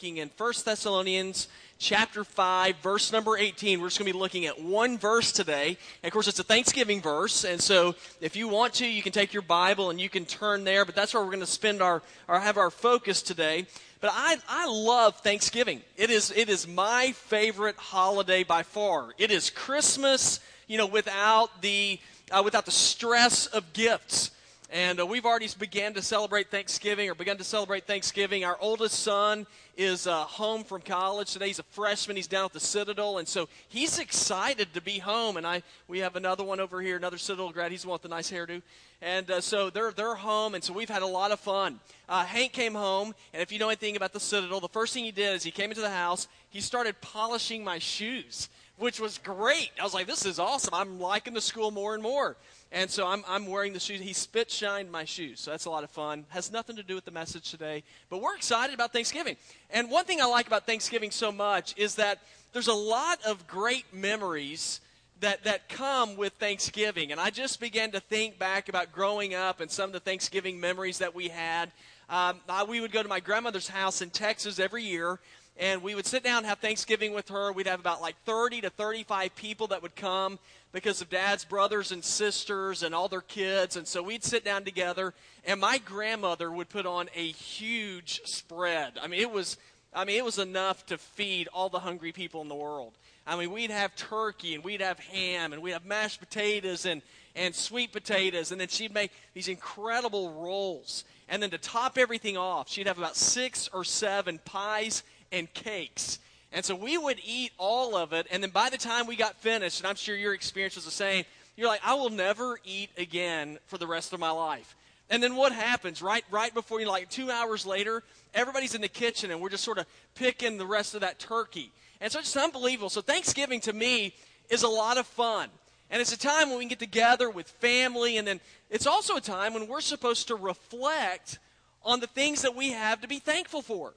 looking in 1 Thessalonians chapter 5, verse number 18. We're just going to be looking at one verse today. And of course, it's a Thanksgiving verse. And so if you want to, you can take your Bible and you can turn there. But that's where we're going to spend our, or have our focus today. But I, I love Thanksgiving. It is, it is my favorite holiday by far. It is Christmas, you know, without the, uh, without the stress of gifts. And uh, we've already began to celebrate Thanksgiving or begun to celebrate Thanksgiving. Our oldest son is uh, home from college today. He's a freshman. He's down at the Citadel, and so he's excited to be home. And I, we have another one over here, another Citadel grad. He's the one with the nice hairdo. And uh, so they're they're home, and so we've had a lot of fun. Uh, Hank came home, and if you know anything about the Citadel, the first thing he did is he came into the house. He started polishing my shoes, which was great. I was like, "This is awesome! I'm liking the school more and more." And so I'm, I'm wearing the shoes. He spit shined my shoes. So that's a lot of fun. Has nothing to do with the message today. But we're excited about Thanksgiving. And one thing I like about Thanksgiving so much is that there's a lot of great memories that, that come with Thanksgiving. And I just began to think back about growing up and some of the Thanksgiving memories that we had. Um, I, we would go to my grandmother's house in Texas every year, and we would sit down and have Thanksgiving with her. We'd have about like 30 to 35 people that would come because of dad's brothers and sisters and all their kids. And so we'd sit down together, and my grandmother would put on a huge spread. I mean, it was. I mean, it was enough to feed all the hungry people in the world. I mean, we'd have turkey and we'd have ham and we'd have mashed potatoes and, and sweet potatoes. And then she'd make these incredible rolls. And then to top everything off, she'd have about six or seven pies and cakes. And so we would eat all of it, and then by the time we got finished, and I'm sure your experience was the same, you're like, I will never eat again for the rest of my life. And then what happens? Right, right before you, like two hours later, everybody's in the kitchen, and we're just sort of picking the rest of that turkey. And so it's just unbelievable. So Thanksgiving to me is a lot of fun. And it's a time when we can get together with family, and then it's also a time when we're supposed to reflect on the things that we have to be thankful for.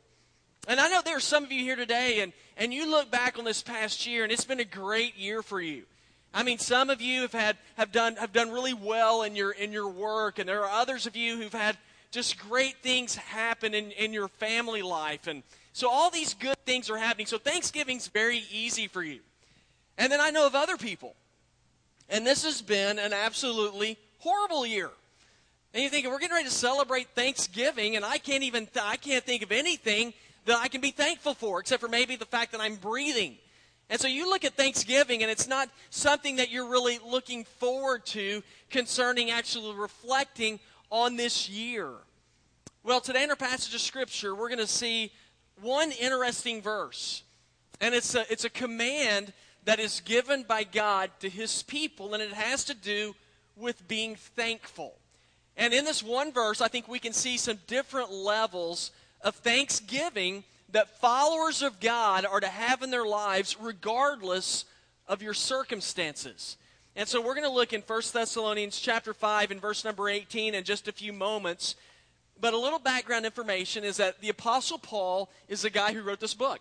And I know there are some of you here today, and, and you look back on this past year, and it's been a great year for you. I mean, some of you have had have done have done really well in your in your work, and there are others of you who've had just great things happen in, in your family life. And so all these good things are happening. So Thanksgiving's very easy for you. And then I know of other people. And this has been an absolutely horrible year. And you think we're getting ready to celebrate Thanksgiving, and I can't even, th- I can't think of anything that I can be thankful for, except for maybe the fact that I'm breathing. And so you look at Thanksgiving, and it's not something that you're really looking forward to concerning actually reflecting on this year. Well, today in our passage of Scripture, we're going to see one interesting verse. And it's a, it's a command that is given by God to his people, and it has to do with being thankful. And in this one verse, I think we can see some different levels of thanksgiving that followers of God are to have in their lives regardless of your circumstances. And so we're going to look in 1 Thessalonians chapter 5 and verse number 18 in just a few moments. But a little background information is that the Apostle Paul is the guy who wrote this book.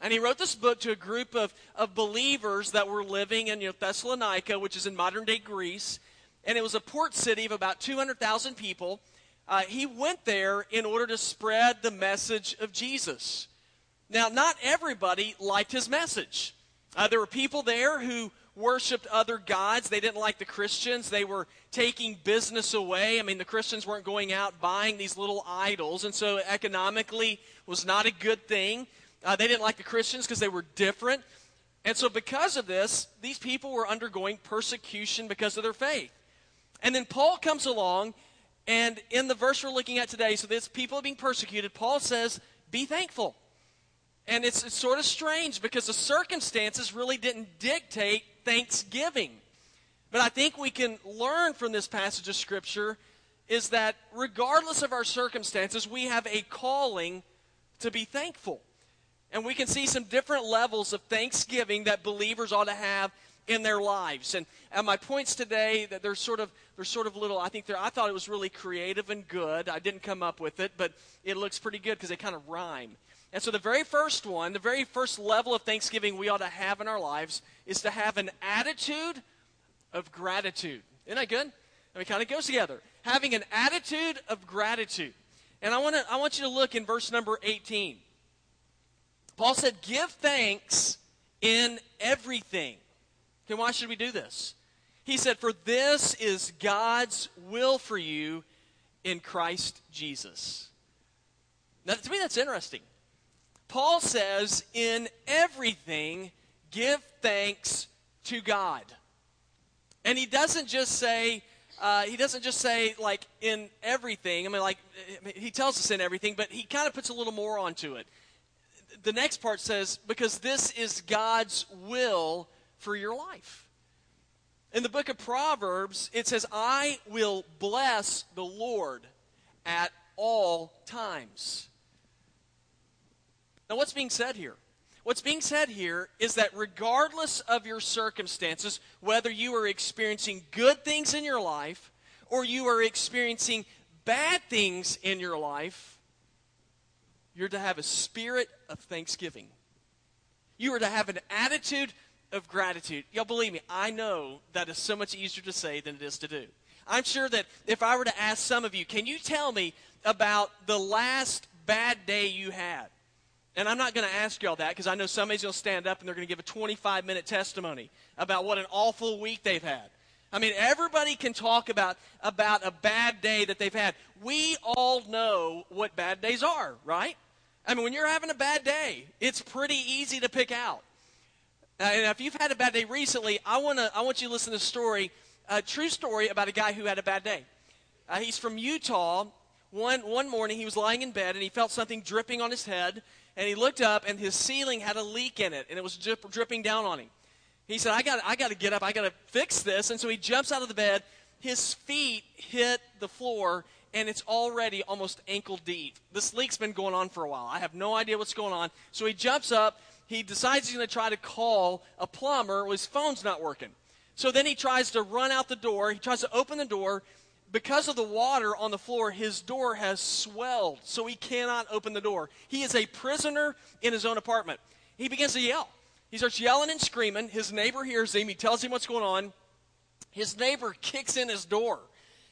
And he wrote this book to a group of, of believers that were living in you know, Thessalonica, which is in modern day Greece. And it was a port city of about 200,000 people uh, he went there in order to spread the message of Jesus. Now, not everybody liked his message. Uh, there were people there who worshiped other gods. They didn't like the Christians. They were taking business away. I mean, the Christians weren't going out buying these little idols, and so economically was not a good thing. Uh, they didn't like the Christians because they were different. And so, because of this, these people were undergoing persecution because of their faith. And then Paul comes along and in the verse we're looking at today, so this people are being persecuted, Paul says, be thankful. And it's, it's sort of strange because the circumstances really didn't dictate thanksgiving. But I think we can learn from this passage of Scripture is that regardless of our circumstances, we have a calling to be thankful. And we can see some different levels of thanksgiving that believers ought to have in their lives. And, and my points today that they're sort of they're sort of little. I think they're. I thought it was really creative and good. I didn't come up with it, but it looks pretty good because they kind of rhyme. And so the very first one, the very first level of thanksgiving we ought to have in our lives is to have an attitude of gratitude. Isn't that good? I mean, it kind of goes together. Having an attitude of gratitude. And I want to I want you to look in verse number 18. Paul said, Give thanks in everything. Okay, why should we do this? He said, For this is God's will for you in Christ Jesus. Now, to me, that's interesting. Paul says, In everything, give thanks to God. And he doesn't just say, uh, he doesn't just say like in everything. I mean, like he tells us in everything, but he kind of puts a little more onto it. The next part says, because this is God's will for your life. In the book of Proverbs, it says, I will bless the Lord at all times. Now, what's being said here? What's being said here is that regardless of your circumstances, whether you are experiencing good things in your life or you are experiencing bad things in your life, you're to have a spirit of thanksgiving. You are to have an attitude of gratitude. Y'all believe me, I know that is so much easier to say than it is to do. I'm sure that if I were to ask some of you, can you tell me about the last bad day you had? And I'm not going to ask y'all that because I know somebody's going to stand up and they're going to give a 25 minute testimony about what an awful week they've had. I mean, everybody can talk about, about a bad day that they've had. We all know what bad days are, right? I mean, when you're having a bad day, it's pretty easy to pick out. Uh, and if you've had a bad day recently, I, wanna, I want you to listen to a story, a true story about a guy who had a bad day. Uh, he's from Utah. One, one morning, he was lying in bed and he felt something dripping on his head and he looked up, and his ceiling had a leak in it, and it was drip, dripping down on him. He said, I got, I got to get up. I got to fix this. And so he jumps out of the bed. His feet hit the floor, and it's already almost ankle deep. This leak's been going on for a while. I have no idea what's going on. So he jumps up. He decides he's going to try to call a plumber. His phone's not working. So then he tries to run out the door. He tries to open the door because of the water on the floor, his door has swelled, so he cannot open the door. He is a prisoner in his own apartment. He begins to yell. He starts yelling and screaming. His neighbor hears him. He tells him what's going on. His neighbor kicks in his door.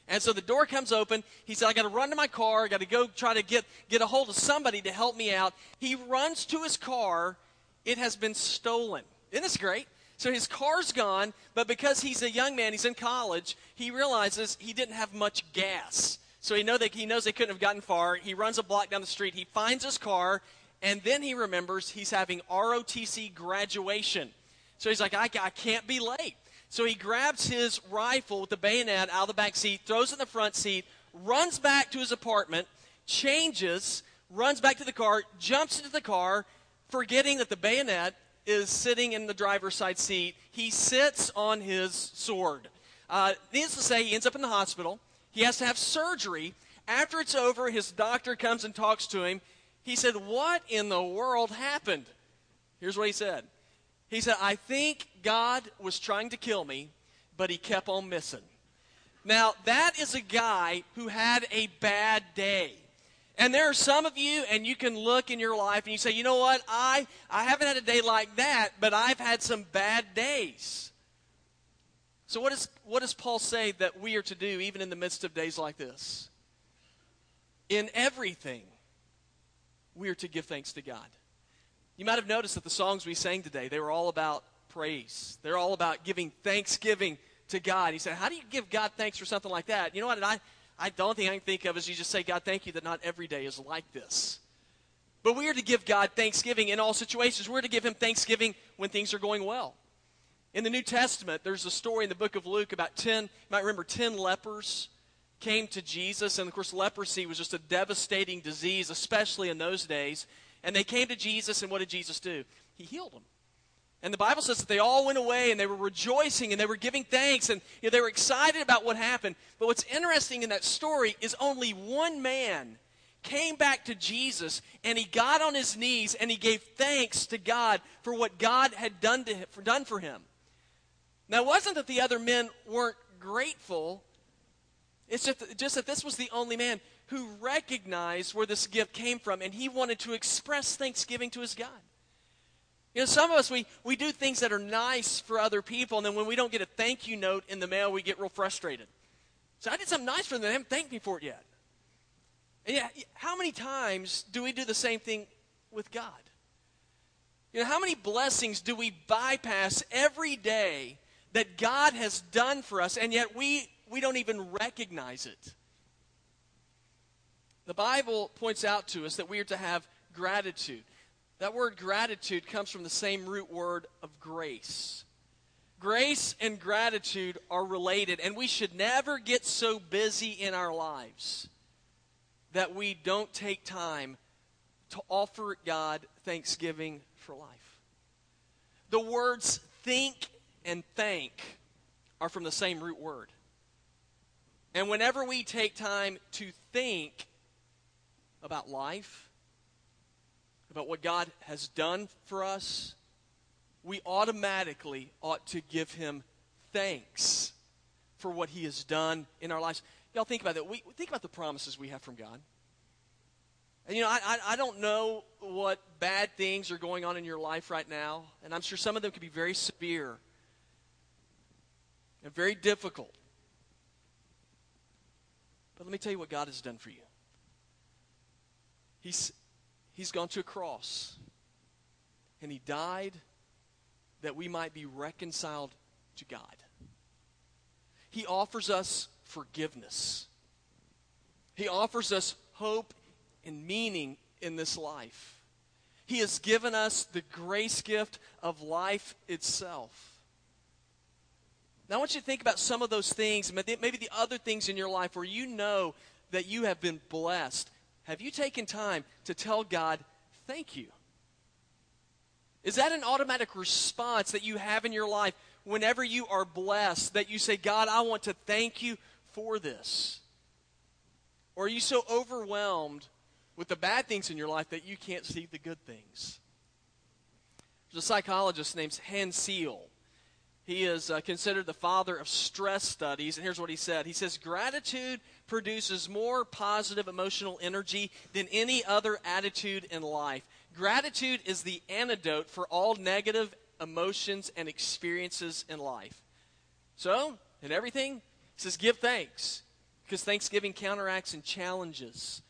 And so the door comes open. He said, I got to run to my car. I got to go try to get, get a hold of somebody to help me out. He runs to his car. It has been stolen. Isn't this great? So his car's gone, but because he's a young man, he's in college, he realizes he didn't have much gas. So he, know he knows they couldn't have gotten far. He runs a block down the street. He finds his car, and then he remembers he's having ROTC graduation. So he's like, I, I can't be late. So he grabs his rifle with the bayonet out of the back seat, throws it in the front seat, runs back to his apartment, changes, runs back to the car, jumps into the car, forgetting that the bayonet is sitting in the driver's side seat. He sits on his sword. Uh, needless to say, he ends up in the hospital. He has to have surgery. After it's over, his doctor comes and talks to him. He said, What in the world happened? Here's what he said He said, I think God was trying to kill me, but he kept on missing. Now, that is a guy who had a bad day. And there are some of you, and you can look in your life and you say, you know what? I, I haven't had a day like that, but I've had some bad days. So, what, is, what does Paul say that we are to do even in the midst of days like this? In everything, we are to give thanks to God. You might have noticed that the songs we sang today, they were all about praise. They're all about giving thanksgiving to God. He said, How do you give God thanks for something like that? You know what? I, I don't think I can think of is you just say, God, thank you that not every day is like this. But we are to give God thanksgiving in all situations. We're to give Him thanksgiving when things are going well. In the New Testament, there's a story in the book of Luke about 10, you might remember 10 lepers came to Jesus. And of course, leprosy was just a devastating disease, especially in those days. And they came to Jesus, and what did Jesus do? He healed them. And the Bible says that they all went away and they were rejoicing and they were giving thanks and you know, they were excited about what happened. But what's interesting in that story is only one man came back to Jesus and he got on his knees and he gave thanks to God for what God had done, to him, for, done for him. Now, it wasn't that the other men weren't grateful, it's just, just that this was the only man who recognized where this gift came from and he wanted to express thanksgiving to his God. You know, some of us, we, we do things that are nice for other people, and then when we don't get a thank you note in the mail, we get real frustrated. So I did something nice for them, they haven't thanked me for it yet. And yeah, how many times do we do the same thing with God? You know, how many blessings do we bypass every day that God has done for us, and yet we, we don't even recognize it? The Bible points out to us that we are to have gratitude. That word gratitude comes from the same root word of grace. Grace and gratitude are related, and we should never get so busy in our lives that we don't take time to offer God thanksgiving for life. The words think and thank are from the same root word. And whenever we take time to think about life, about what God has done for us, we automatically ought to give Him thanks for what He has done in our lives. Y'all think about that. We think about the promises we have from God. And you know, I, I, don't know what bad things are going on in your life right now, and I'm sure some of them can be very severe and very difficult. But let me tell you what God has done for you. He's, he's gone to a cross, and He died that we might be reconciled to God. He offers us forgiveness. He offers us hope and meaning in this life. He has given us the grace gift of life itself. Now, I want you to think about some of those things, maybe the other things in your life where you know that you have been blessed. Have you taken time to tell God, thank you? Is that an automatic response that you have in your life whenever you are blessed that you say, God, I want to thank you for this? Or are you so overwhelmed with the bad things in your life that you can't see the good things. There's a psychologist named Hans Selye. He is uh, considered the father of stress studies, and here's what he said. He says, Gratitude produces more positive emotional energy than any other attitude in life. Gratitude is the antidote for all negative emotions and experiences in life. So, in everything, he says, Give thanks, because thanksgiving counteracts and challenges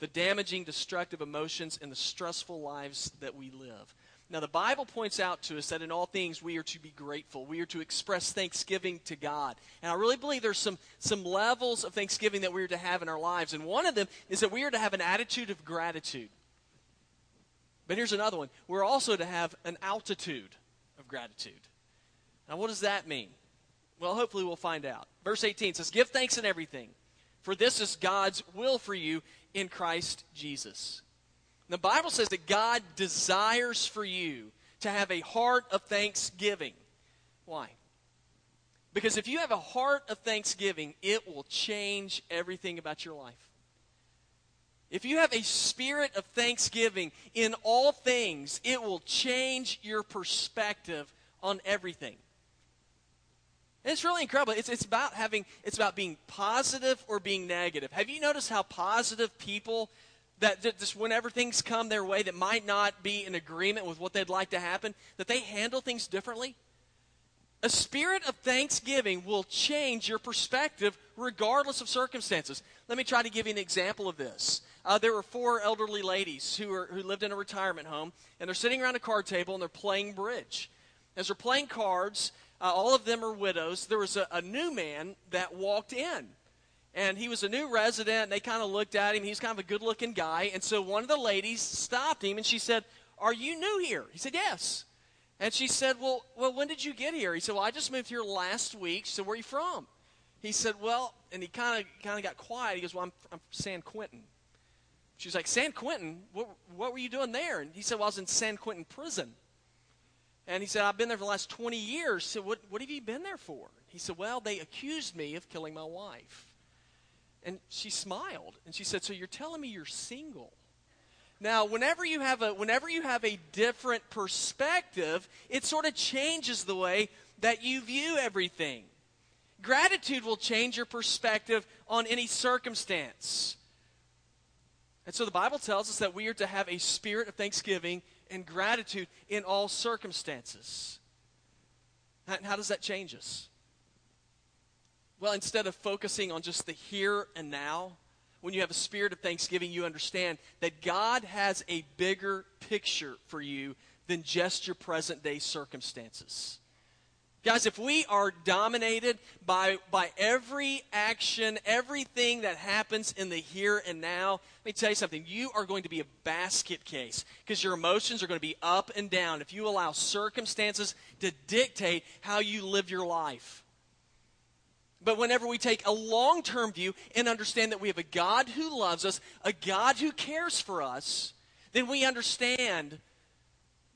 the damaging, destructive emotions, and the stressful lives that we live. Now, the Bible points out to us that in all things we are to be grateful. We are to express thanksgiving to God. And I really believe there's some, some levels of thanksgiving that we are to have in our lives. And one of them is that we are to have an attitude of gratitude. But here's another one we're also to have an altitude of gratitude. Now, what does that mean? Well, hopefully we'll find out. Verse 18 says, Give thanks in everything, for this is God's will for you in Christ Jesus. The Bible says that God desires for you to have a heart of thanksgiving. Why? Because if you have a heart of thanksgiving, it will change everything about your life. If you have a spirit of thanksgiving in all things, it will change your perspective on everything. And it's really incredible. It's, it's about having, it's about being positive or being negative. Have you noticed how positive people that just whenever things come their way that might not be in agreement with what they'd like to happen, that they handle things differently? A spirit of thanksgiving will change your perspective regardless of circumstances. Let me try to give you an example of this. Uh, there were four elderly ladies who, were, who lived in a retirement home, and they're sitting around a card table and they're playing bridge. As they're playing cards, uh, all of them are widows. There was a, a new man that walked in. And he was a new resident. And they kind of looked at him. He's kind of a good looking guy. And so one of the ladies stopped him and she said, Are you new here? He said, Yes. And she said, Well, well when did you get here? He said, Well, I just moved here last week. She said, Where are you from? He said, Well, and he kind of kind of got quiet. He goes, Well, I'm, I'm San Quentin. She's like, San Quentin? What, what were you doing there? And he said, Well, I was in San Quentin prison. And he said, I've been there for the last 20 years. So what, what have you been there for? He said, Well, they accused me of killing my wife. And she smiled and she said, So you're telling me you're single? Now, whenever you have a whenever you have a different perspective, it sort of changes the way that you view everything. Gratitude will change your perspective on any circumstance. And so the Bible tells us that we are to have a spirit of thanksgiving and gratitude in all circumstances. And how does that change us? Well, instead of focusing on just the here and now, when you have a spirit of thanksgiving, you understand that God has a bigger picture for you than just your present day circumstances. Guys, if we are dominated by, by every action, everything that happens in the here and now, let me tell you something. You are going to be a basket case because your emotions are going to be up and down if you allow circumstances to dictate how you live your life. But whenever we take a long term view and understand that we have a God who loves us, a God who cares for us, then we understand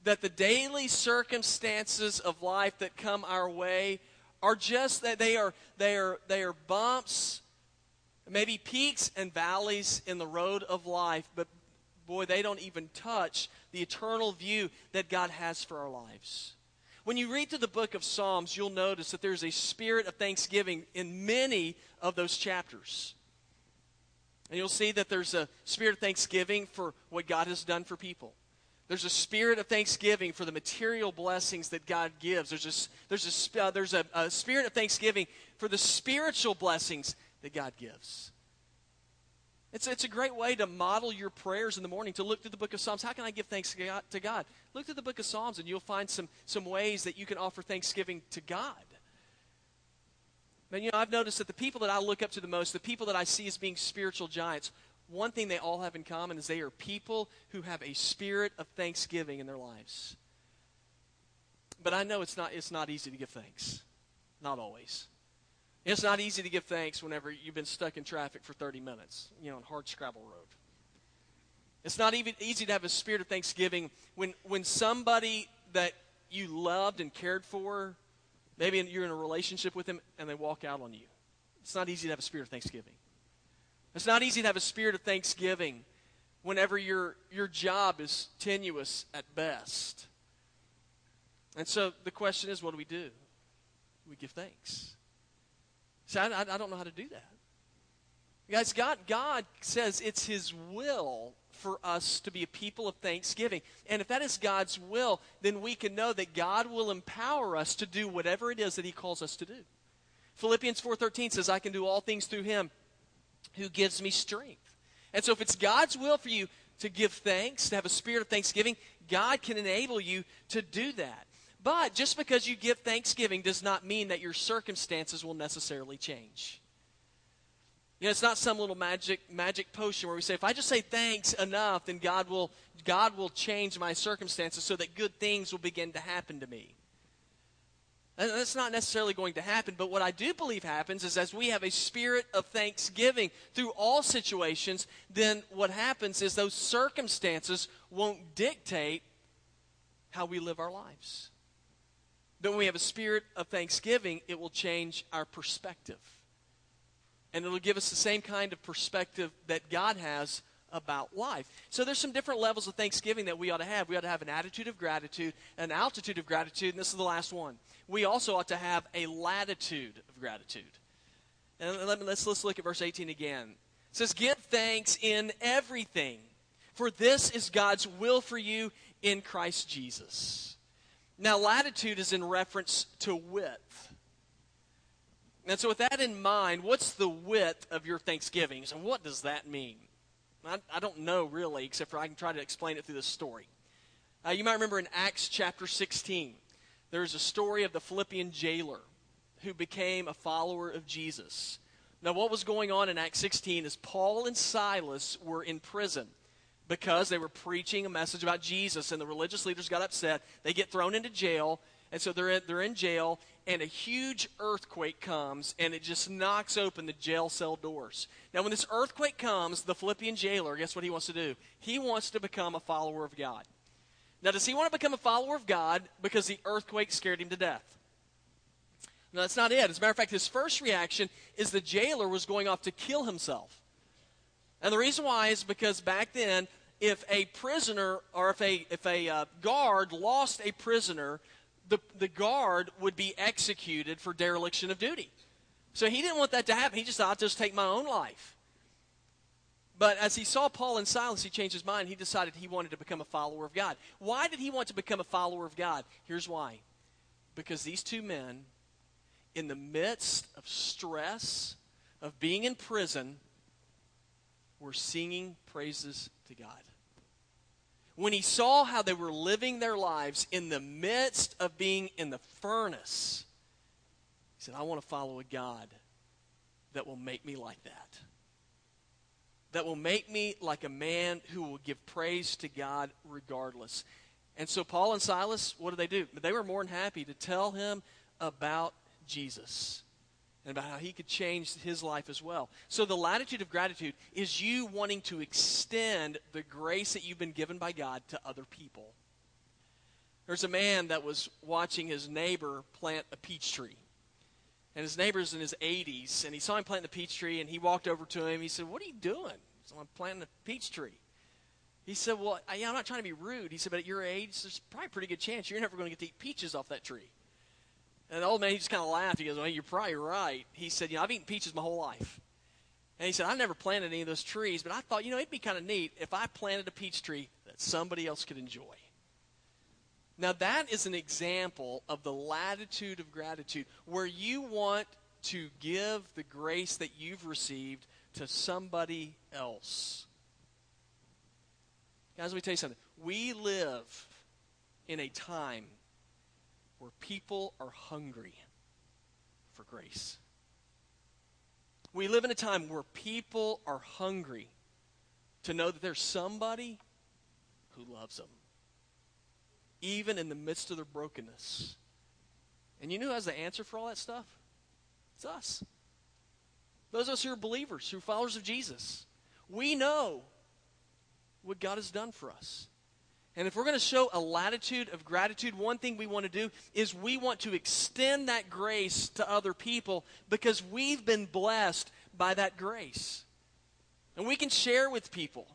that the daily circumstances of life that come our way are just that they are they are they are bumps maybe peaks and valleys in the road of life but boy they don't even touch the eternal view that God has for our lives when you read through the book of Psalms you'll notice that there's a spirit of thanksgiving in many of those chapters and you'll see that there's a spirit of thanksgiving for what God has done for people there's a spirit of thanksgiving for the material blessings that God gives. There's a, there's a, uh, there's a, a spirit of thanksgiving for the spiritual blessings that God gives. It's, it's a great way to model your prayers in the morning, to look through the book of Psalms. How can I give thanks to God? Look through the book of Psalms, and you'll find some, some ways that you can offer thanksgiving to God. And, you know, I've noticed that the people that I look up to the most, the people that I see as being spiritual giants, one thing they all have in common is they are people who have a spirit of thanksgiving in their lives. But I know it's not, it's not easy to give thanks. Not always. It's not easy to give thanks whenever you've been stuck in traffic for 30 minutes, you know, on Hardscrabble Road. It's not even easy to have a spirit of thanksgiving when, when somebody that you loved and cared for, maybe you're in a relationship with them and they walk out on you. It's not easy to have a spirit of thanksgiving. It's not easy to have a spirit of thanksgiving whenever your, your job is tenuous at best. And so the question is, what do we do? We give thanks. See, I, I don't know how to do that. Guys, God, God says it's His will for us to be a people of thanksgiving. And if that is God's will, then we can know that God will empower us to do whatever it is that He calls us to do. Philippians 4.13 says, I can do all things through Him who gives me strength. And so, if it's God's will for you to give thanks, to have a spirit of thanksgiving, God can enable you to do that. But just because you give thanksgiving does not mean that your circumstances will necessarily change. You know, it's not some little magic magic potion where we say, if I just say thanks enough, then God will God will change my circumstances so that good things will begin to happen to me. And that's not necessarily going to happen, but what I do believe happens is as we have a spirit of thanksgiving through all situations, then what happens is those circumstances won't dictate how we live our lives. But when we have a spirit of thanksgiving, it will change our perspective. And it'll give us the same kind of perspective that God has about life. So there's some different levels of thanksgiving that we ought to have. We ought to have an attitude of gratitude, an altitude of gratitude, and this is the last one. We also ought to have a latitude of gratitude. And let me, let's, let's look at verse 18 again. It says, Give thanks in everything, for this is God's will for you in Christ Jesus. Now, latitude is in reference to width. And so, with that in mind, what's the width of your thanksgivings? And what does that mean? I, I don't know really, except for I can try to explain it through this story. Uh, you might remember in Acts chapter 16, there's a story of the Philippian jailer who became a follower of Jesus. Now, what was going on in Acts 16 is Paul and Silas were in prison because they were preaching a message about Jesus, and the religious leaders got upset. They get thrown into jail, and so they're in, they're in jail, and a huge earthquake comes and it just knocks open the jail cell doors. Now, when this earthquake comes, the Philippian jailer, guess what he wants to do? He wants to become a follower of God. Now, does he want to become a follower of God because the earthquake scared him to death? No, that's not it. As a matter of fact, his first reaction is the jailer was going off to kill himself. And the reason why is because back then, if a prisoner or if a, if a uh, guard lost a prisoner, the, the guard would be executed for dereliction of duty. So he didn't want that to happen. He just thought, I'll just take my own life. But as he saw Paul and Silas, he changed his mind. He decided he wanted to become a follower of God. Why did he want to become a follower of God? Here's why. Because these two men, in the midst of stress, of being in prison, were singing praises to God. when he saw how they were living their lives in the midst of being in the furnace, he said, I want to follow a God that will make me like that. That will make me like a man who will give praise to God regardless. And so Paul and Silas, what did they do? They were more than happy to tell him about Jesus and about how he could change his life as well. So the latitude of gratitude is you wanting to extend the grace that you've been given by God to other people. There's a man that was watching his neighbor plant a peach tree. And his neighbor's in his 80s, and he saw him planting the peach tree, and he walked over to him. He said, What are you doing? Said, I'm planting a peach tree. He said, Well, I, I'm not trying to be rude. He said, But at your age, there's probably a pretty good chance you're never going to get to eat peaches off that tree. And the old man, he just kind of laughed. He goes, Well, you're probably right. He said, You know, I've eaten peaches my whole life. And he said, I never planted any of those trees, but I thought, you know, it'd be kind of neat if I planted a peach tree that somebody else could enjoy. Now, that is an example of the latitude of gratitude where you want to give the grace that you've received to somebody else. Guys, let me tell you something. We live in a time where people are hungry for grace. We live in a time where people are hungry to know that there's somebody who loves them, even in the midst of their brokenness. And you know who has the answer for all that stuff? It's us. Those of us who are believers, who are followers of Jesus. We know what God has done for us. And if we're going to show a latitude of gratitude, one thing we want to do is we want to extend that grace to other people because we've been blessed by that grace. And we can share with people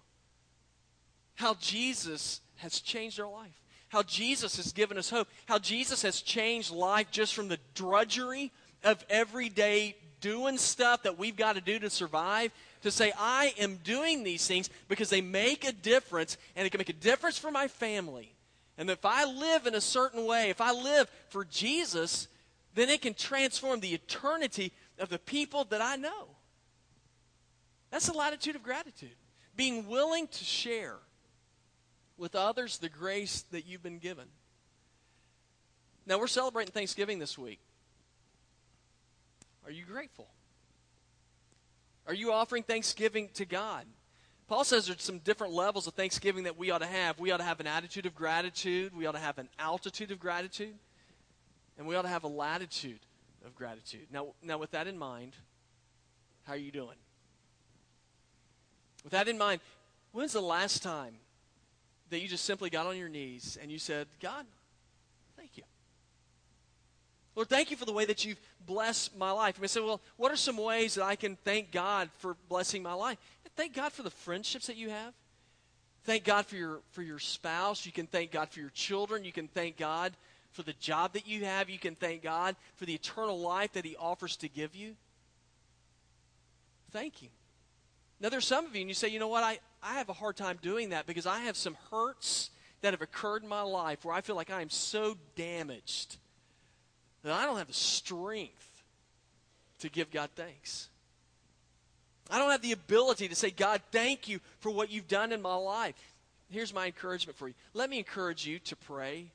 how Jesus has changed our life, how Jesus has given us hope, how Jesus has changed life just from the drudgery of everyday doing stuff that we've got to do to survive to say, I am doing these things because they make a difference and it can make a difference for my family. And if I live in a certain way, if I live for Jesus, then it can transform the eternity of the people that I know. That's the latitude of gratitude. Being willing to share with others the grace that you've been given. Now, we're celebrating Thanksgiving this week. Are you grateful? Are you offering thanksgiving to God? Paul says there's some different levels of thanksgiving that we ought to have. We ought to have an attitude of gratitude, we ought to have an altitude of gratitude, and we ought to have a latitude of gratitude. Now, now with that in mind, how are you doing? With that in mind, when's the last time that you just simply got on your knees and you said, God? Lord, thank you for the way that you've blessed my life. You may say, well, what are some ways that I can thank God for blessing my life? Thank God for the friendships that you have. Thank God for your, for your spouse. You can thank God for your children. You can thank God for the job that you have. You can thank God for the eternal life that He offers to give you. Thank you. Now, there's some of you, and you say, you know what, I, I have a hard time doing that because I have some hurts that have occurred in my life where I feel like I am so damaged that I don't have the strength to give God thanks. I don't have the ability to say, God, thank you for what you've done in my life. Here's my encouragement for you. Let me encourage you to pray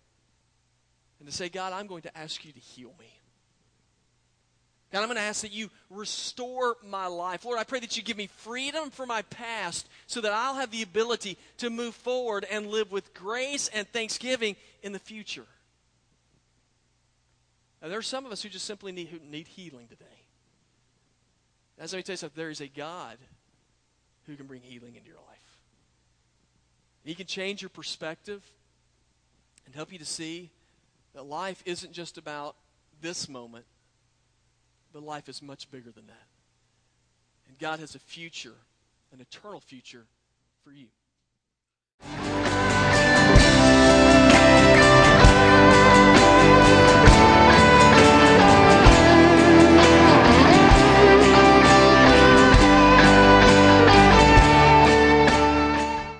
and to say, God, I'm going to ask you to heal me. God, I'm going to ask that you restore my life. Lord, I pray that you give me freedom from my past so that I'll have the ability to move forward and live with grace and thanksgiving in the future. And there are some of us who just simply need, who need healing today. As me tell you something, there is a God who can bring healing into your life. He can change your perspective and help you to see that life isn't just about this moment, but life is much bigger than that. And God has a future, an eternal future for you.